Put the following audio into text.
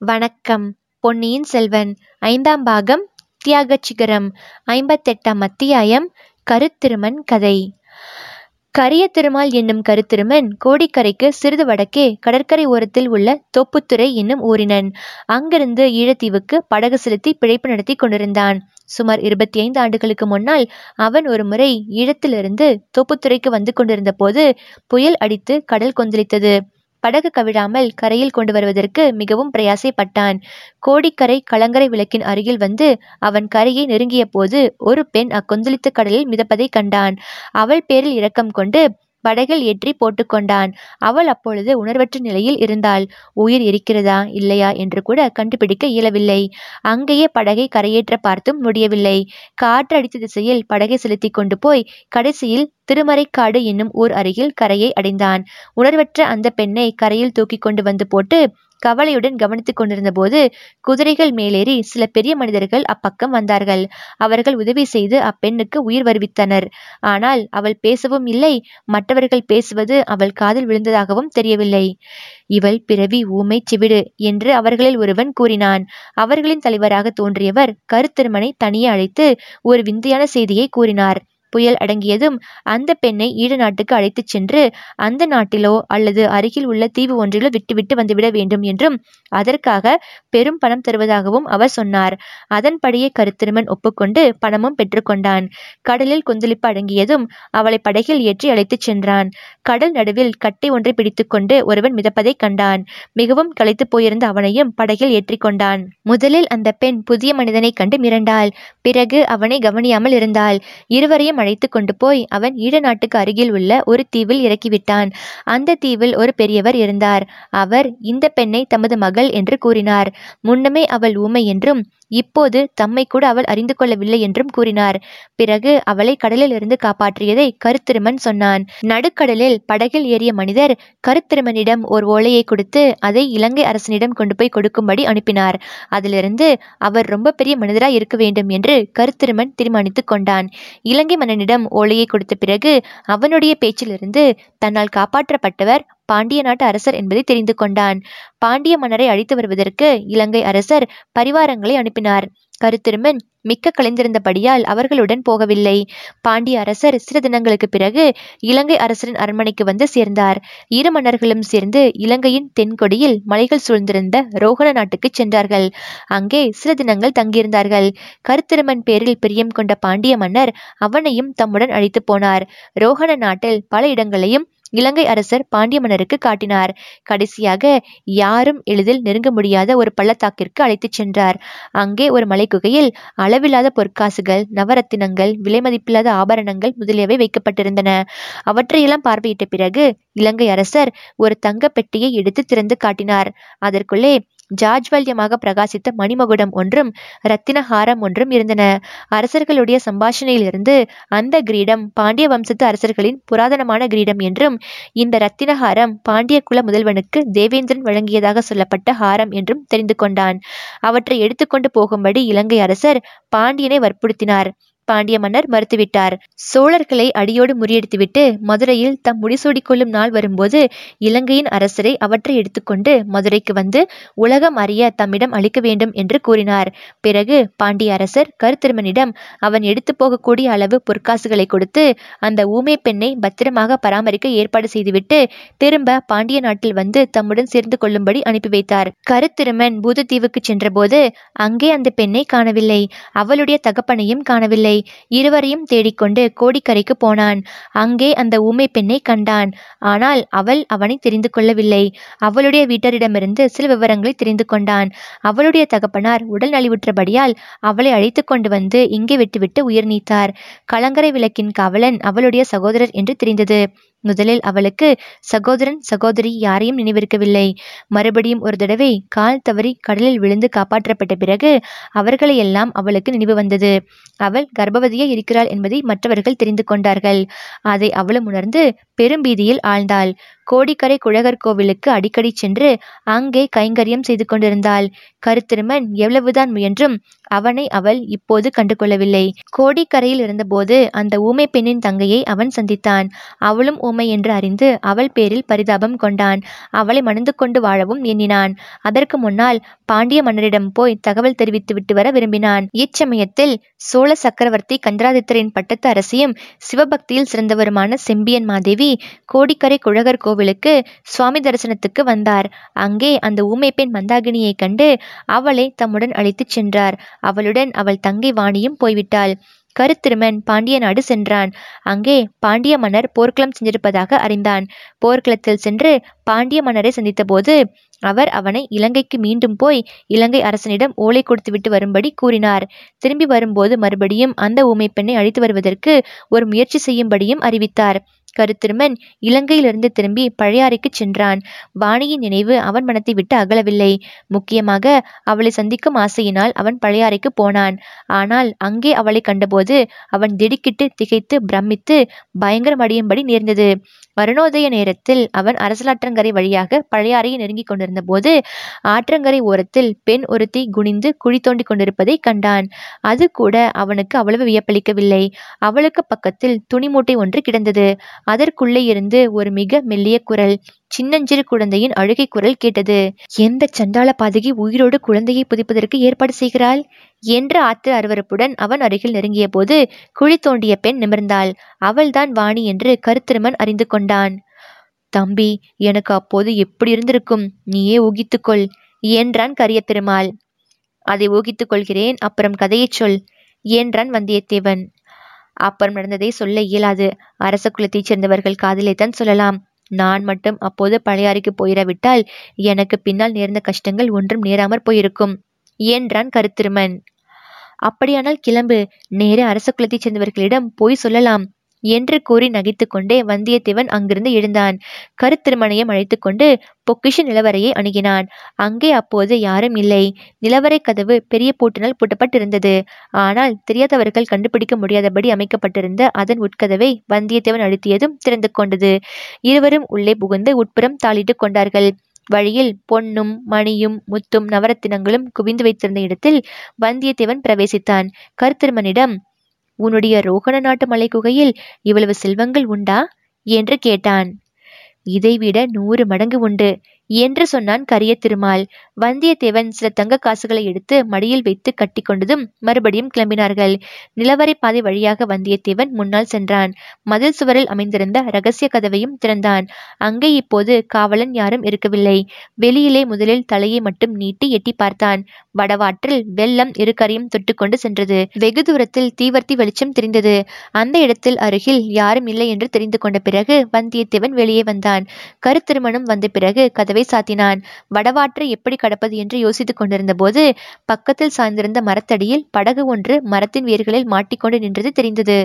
வணக்கம். பொன்னியின் செல்வன் ஐந்தாம் பாகம் தியாகச் சிகரம் ஐம்பத்தெட்டாம் அத்தியாயம் கருத்திருமன் கதை. கரிய திருமால் என்னும் கருத்திருமன் கோடிக்கரைக்கு சிறிது வடக்கே கடற்கரை ஓரத்தில் உள்ள தோப்புத்துறை என்னும் ஊரினன். அங்கிருந்து ஈழத்தீவுக்கு படகு செலுத்தி பிழைப்பு நடத்தி கொண்டிருந்தான். சுமார் இருபத்தி ஐந்து ஆண்டுகளுக்கு முன்னால் அவன் ஒரு முறை ஈழத்திலிருந்து தோப்புத்துறைக்கு வந்து கொண்டிருந்த போது புயல் அடித்து கடல் கொந்தளித்தது. படகு கவிழாமல் கரையில் கொண்டு வருவதற்கு மிகவும் பிரயாசைப்பட்டான். கோடிக்கரை கலங்கரை விளக்கின் அருகில் வந்து அவன் கரையை நெருங்கிய போது ஒரு பெண் அக்கொந்தளித்த கடலில் மிதப்பதை கண்டான். அவள் பேரில் இரக்கம் கொண்டு படகில் ஏற்றி போட்டுக்கொண்டான் அவள் அப்பொழுது உணர்வற்ற நிலையில் இருந்தாள். உயிர் இருக்கிறதா இல்லையா என்று கூட கண்டுபிடிக்க இயலவில்லை. அங்கேயே படகை கரையேற்ற பார்த்தும் முடியவில்லை. காற்று அடித்த திசையில் படகை செலுத்தி கொண்டு போய் கடைசியில் திருமறைக்காடு என்னும் ஊர் அருகில் கரையை அடைந்தான். உணர்வற்ற அந்த பெண்ணை கரையில் தூக்கி கொண்டு வந்து போட்டு கவலையுடன் கவனித்துக் கொண்டிருந்த போது குதிரைகள் மேலேறி சில பெரிய மனிதர்கள் அப்பக்கம் வந்தார்கள். அவர்கள் உதவி செய்து அப்பெண்ணுக்கு உயிர் வருவித்தனர். ஆனால் அவள் பேசவும் இல்லை. மற்றவர்கள் பேசுவது அவள் காதில் விழுந்ததாகவும் தெரியவில்லை. இவள் பிறவி ஊமை சிவிடு என்று அவர்களில் ஒருவன் கூறினான். அவர்களின் தலைவராக தோன்றியவர் கருத்திருமனை தனியே அழைத்து ஒரு விந்தையான செய்தியை கூறினார். புயல் அடங்கியதும் அந்த பெண்ணை ஈழ நாட்டுக்கு அழைத்துச் சென்று அந்த நாட்டிலோ அல்லது அருகில் உள்ள தீவு ஒன்றிலோ விட்டுவிட்டு வந்துவிட வேண்டும் என்றும் அதற்காக பெரும் பணம் தருவதாகவும் அவர் சொன்னார். அதன்படியே கருத்திருமன் ஒப்புக்கொண்டு பணமும் பெற்றுக்கொண்டான். கடலில் கொந்தளிப்பு அடங்கியதும் அவளை படகில் ஏற்றி அழைத்துச் சென்றான். கடல் நடுவில் கட்டை ஒன்றை பிடித்துக்கொண்டு ஒருவன் மிதப்பதை கண்டான். மிகவும் களைத்து போயிருந்த அவனையும் படகில் ஏற்றிக்கொண்டான் முதலில் அந்த பெண் புதிய மனிதனை கண்டு மிரண்டாள். பிறகு அவனை கவனியாமல் இருந்தாள். இருவரையும் அழைத்து கொண்டு போய் அவன் ஈழ நாட்டுக்கு அருகில் உள்ள ஒரு தீவில் இறக்கிவிட்டான். அந்த தீவில் ஒரு பெரியவர் இருந்தார். அவர் இந்த பெண்ணை தமது மகள் என்று கூறினார். முன்னமே அவள் ஊமை என்றும் இப்போது தம்மை கூட அவள் அறிந்து கொள்ளவில்லை என்றும் கூறினார். பிறகு அவளை கடலில் இருந்து காப்பாற்றியதை கருத்திருமன் சொன்னான். நடுக்கடலில் படகில் ஏறிய மனிதர் கருத்திருமனிடம் ஒரு ஓலையை கொடுத்து அதை இலங்கை அரசனிடம் கொண்டு போய் கொடுக்கும்படி அனுப்பினார். அதிலிருந்து அவர் ரொம்ப பெரிய மனிதராய் இருக்க வேண்டும் என்று கருத்திருமன் தீர்மானித்துக் கொண்டான். இலங்கை மன்னனிடம் ஓலையை கொடுத்த பிறகு அவனுடைய பேச்சிலிருந்து தன்னால் காப்பாற்றப்பட்டவர் பாண்டிய நாட்டு அரசர் என்பதை தெரிந்து கொண்டான். பாண்டிய மன்னரை அழைத்து வருவதற்கு இலங்கை அரசர் பரிவாரங்களை அனுப்பினார். கருத்திருமன் மிக்க கலைந்திருந்தபடியால் அவர்களுடன் போகவில்லை. பாண்டிய அரசர் சில தினங்களுக்கு பிறகு இலங்கை அரசரின் அரண்மனைக்கு வந்து சேர்ந்தார். இரு மன்னர்களும் சேர்ந்து இலங்கையின் தென்கொடியில் மலைகள் சூழ்ந்திருந்த ரோகண நாட்டுக்கு சென்றார்கள். அங்கே சில தினங்கள் தங்கியிருந்தார்கள். கருத்திருமன் பேரில் பிரியம் கொண்ட பாண்டிய மன்னர் அவனையும் தம்முடன் அழைத்து போனார். ரோகண நாட்டில் பல இடங்களையும் இலங்கை அரசர் பாண்டிய மன்னருக்கு காட்டினார். கடைசியாக யாரும் எளிதில் நெருங்க முடியாத ஒரு பள்ளத்தாக்கிற்கு அழைத்துச் சென்றார். அங்கே ஒரு மலைக்குகையில் அளவில்லாத பொற்காசுகள் நவரத்தினங்கள் விலைமதிப்பில்லாத ஆபரணங்கள் முதலியவை வைக்கப்பட்டிருந்தன. அவற்றையெல்லாம் பார்வையிட்ட பிறகு இலங்கை அரசர் ஒரு தங்க பெட்டியை எடுத்து திறந்து காட்டினார். அதற்குள்ளே ஜாஜ்வல்யமாக பிரகாசித்த மணிமகுடம் ஒன்றும் இரத்தினஹாரம் ஒன்றும் இருந்தன. அரசர்களுடைய சம்பாஷணையிலிருந்து அந்த கிரீடம் பாண்டிய வம்சத்து அரசர்களின் புராதனமான கிரீடம் என்றும் இந்த ரத்தினஹாரம் பாண்டிய குல முதல்வனுக்கு தேவேந்திரன் வழங்கியதாக சொல்லப்பட்ட ஹாரம் என்றும் தெரிந்து கொண்டான். அவற்றை எடுத்துக்கொண்டு போகும்படி இலங்கை அரசர் பாண்டியனை வற்புறுத்தினார். பாண்டிய மன்னர் மறுத்துவிட்டார். சோழர்களை அடியோடு முறியடித்துவிட்டு மதுரையில் தம் முடிசூடிக்கொள்ளும் நாள் வரும்போது இலங்கையின் அரசரை அவற்றை எடுத்துக்கொண்டு மதுரைக்கு வந்து உலகம் அறிய தம்மிடம் அளிக்க வேண்டும் என்று கூறினார். பிறகு பாண்டிய அரசர் கருத்திருமனிடம் அவன் எடுத்து போகக்கூடிய அளவு பொற்காசுகளை கொடுத்து அந்த ஊமை பெண்ணை பத்திரமாக பராமரிக்க ஏற்பாடு செய்துவிட்டு திரும்ப பாண்டிய நாட்டில் வந்து தம்முடன் சேர்ந்து கொள்ளும்படி அனுப்பி வைத்தார். கருத்திருமன் பூதத்தீவுக்கு சென்றபோது அங்கே அந்த பெண்ணை காணவில்லை. அவளுடைய தகப்பனையும் காணவில்லை. இருவரையும் தேடிக்கொண்டு கோடிக்கரைக்கு போனான். அங்கே அந்த ஊமை பெண்ணை கண்டான். ஆனால் அவள் அவனை தெரிந்து கொள்ளவில்லை. அவளுடைய வீட்டரிடமிருந்து சில விவரங்களை தெரிந்து கொண்டான். அவளுடைய தகப்பனார் உடல் நலிவுற்றபடியால் அவளை அழைத்து கொண்டு வந்து இங்கே விட்டுவிட்டு உயிர் நீத்தார். கலங்கரை விளக்கின் காவலன் அவளுடைய சகோதரர் என்று தெரிந்தது. முதலில் அவளுக்கு சகோதரன் சகோதரி யாரையும் நினைவிருக்கவில்லை. மறுபடியும் ஒரு தடவை கால் தவறி கடலில் விழுந்து காப்பாற்றப்பட்ட பிறகு அவர்களை எல்லாம் அவளுக்கு நினைவு வந்தது. அவள் கர்ப்பவதியாக இருக்கிறாள் என்பதை மற்றவர்கள் தெரிந்து கொண்டார்கள். அதை அவளும் உணர்ந்து பெரும்பீதியில் ஆழ்ந்தாள். கோடிக்கரை குழகர் கோவிலுக்கு அடிக்கடி சென்று அங்கே கைங்கரியம் செய்து கொண்டிருந்தாள். கருத்திருமன் எவ்வளவுதான் முயன்றும் அவனை அவள் இப்போது கண்டுகொள்ளவில்லை. கோடிக்கரையில் இருந்தபோது அந்த ஊமை பெண்ணின் தங்கையை அவன் சந்தித்தான். அவளும் ஊமை ஊமை என்று அறிந்து அவள் பேரில் பரிதாபம் கொண்டான். அவளை மணந்து கொண்டு வாழவும் எண்ணினான். அதற்கு முன்னால் பாண்டிய மன்னரிடம் போய் தகவல் தெரிவித்து விட்டு வர விரும்பினான். இச்சமயத்தில் சோழ சக்கரவர்த்தி கந்தராதித்தரின் பட்டத்து அரசியும் சிவபக்தியில் சிறந்தவருமான செம்பியன் மாதேவி கோடிக்கரை குழகர் கோவிலுக்கு சுவாமி தரிசனத்துக்கு வந்தார். அங்கே அந்த ஊமை பெண் மந்தாகினியை கண்டு அவளை தம்முடன் அழைத்துச் சென்றார். அவளுடன் அவள் தங்கை வாணியும் போய்விட்டாள். கருத்திருமன் பாண்டிய நாடு சென்றான். அங்கே பாண்டிய மன்னர் போர்க்களம் சென்றிருப்பதாக அறிந்தான். போர்க்களத்தில் சென்று பாண்டிய மன்னரை சந்தித்தபோது அவர் அவனை இலங்கைக்கு மீண்டும் போய் இலங்கை அரசனிடம் ஓலை கொடுத்துவிட்டு வரும்படி கூறினார். திரும்பி வரும்போது மறுபடியும் அந்த ஊமை பெண்ணை அழைத்து வருவதற்கு ஒரு முயற்சி செய்யும்படியும் அறிவித்தார். கருத்திருமன் இலங்கையிலிருந்து திரும்பி பழையாறைக்கு சென்றான். வாணியின் நினைவு அவன் மனத்தை விட்டு அகலவில்லை. முக்கியமாக அவளை சந்திக்கும் ஆசையினால் அவன் பழையாறைக்கு போனான். ஆனால் அங்கே அவளை கண்டபோது அவன் திடுக்கிட்டு திகைத்து பிரமித்து பயங்கரமடியும்படி நேர்ந்தது. வருணோதய நேரத்தில் அவன் அரசலாற்றங்கரை வழியாக பழையாறையை நெருங்கிக் கொண்டிருந்த போது ஆற்றங்கரை ஓரத்தில் பெண் ஒருத்தி குனிந்து குழி தோண்டி கொண்டிருப்பதை கண்டான். அது கூட அவனுக்கு அவ்வளவு வியப்பளிக்கவில்லை. அவளுக்கு பக்கத்தில் துணி மூட்டை ஒன்று கிடந்தது. அதற்குள்ளே இருந்து ஒரு மிக மெல்லிய குரல் சின்னஞ்சிறு குழந்தையின் அழுகை குரல் கேட்டது. எந்த சண்டாள பாதகி உயிரோடு குழந்தையை புதிப்பதற்கு ஏற்பாடு செய்கிறாள்? என்ற ஆத்திர அருவருப்புடன் அவன் அருகில் நெருங்கிய போது குழி தோண்டிய பெண் நிமிர்ந்தாள். அவள்தான் வாணி என்று கருத்திருமன் அறிந்து கொண்டான். தம்பி எனக்கு அப்போது எப்படி இருந்திருக்கும்? நீயே ஊகித்துக்கொள் என்றான் கரிய பெருமாள். அதை ஊகித்துக் கொள்கிறேன் அப்புறம் கதையைச் சொல் என்றான் வந்தியத்தேவன். அப்புறம் நடந்ததை சொல்ல இயலாது. அரச குலத்தைச் சேர்ந்தவர்கள் காதலைத்தான் சொல்லலாம். நான் மட்டும் அப்போது பழையாறைக்கு போயிடாவிட்டால் எனக்கு பின்னால் நேர்ந்த கஷ்டங்கள் ஒன்றும் நேராமற் போயிருக்கும் என்றான் கருத்திருமன். அப்படியானால் கிளம்பு. நேரே அரச குலத்தைச் சேர்ந்தவர்களிடம் போய் சொல்லலாம். என்று கூறி நகைத்துக்கொண்டே வந்தியத்தேவன் அங்கிருந்து எழுந்தான். கருத்திருமணையும் அழைத்து கொண்டு பொக்கிஷ நிலவரையை அணுகினான். அங்கே அப்போது யாரும் இல்லை. நிலவரை கதவு பெரிய பூட்டினால் பூட்டப்பட்டிருந்தது. ஆனால் தெரியாதவர்கள் கண்டுபிடிக்க முடியாதபடி அமைக்கப்பட்டிருந்த அதன் உட்கதவை வந்தியத்தேவன் அழுத்தியதும் திறந்து கொண்டது. இருவரும் உள்ளே புகுந்து உட்புறம் தாளிட்டுக் கொண்டார்கள். வழியில் பொன்னும் மணியும் முத்தும் நவரத்தினங்களும் குவிந்து வைத்திருந்த இடத்தில் வந்தியத்தேவன் பிரவேசித்தான். கருத்திருமனிடம் உன்னுடைய ரோகண நாட்டு மலை குகையில் இவ்வளவு செல்வங்கள் உண்டா? என்று கேட்டான். இதைவிட நூறு மடங்கு உண்டு. என்று சொன்னான் கரிய திருமால். வந்தியத்தேவன் சில தங்க காசுகளை எடுத்து மடியில் வைத்து கட்டி கொண்டதும் மறுபடியும் கிளம்பினார்கள். நிலவரை பாதை வழியாக வந்தியத்தேவன் முன்னால் சென்றான். மதில் சுவரில் அமைந்திருந்த ரகசிய கதவையும் திறந்தான். அங்கே இப்போது காவலன் யாரும் இருக்கவில்லை. வெளியிலே முதலில் தலையை மட்டும் நீட்டி எட்டி பார்த்தான். வடவாற்றில் வெள்ளம் இருக்கரையும் தொட்டுக்கொண்டு சென்றது. வெகு தூரத்தில் தீவர்த்தி வெளிச்சம் தெரிந்தது. அந்த இடத்தில் அருகில் யாரும் இல்லை என்று தெரிந்து கொண்ட பிறகு வந்தியத்தேவன் வெளியே வந்தான். கருத்திருமணம் வந்த பிறகு கதவை சாத்தினான். வடவாற்றை எப்படி கடப்பது என்று யோசித்துக் கொண்டிருந்த போது பக்கத்தில் சாய்ந்திருந்த மரத்தடியில் படகு ஒன்று மரத்தின் வேர்களில் மாட்டிக்கொண்டு நின்றது தெரிந்தது.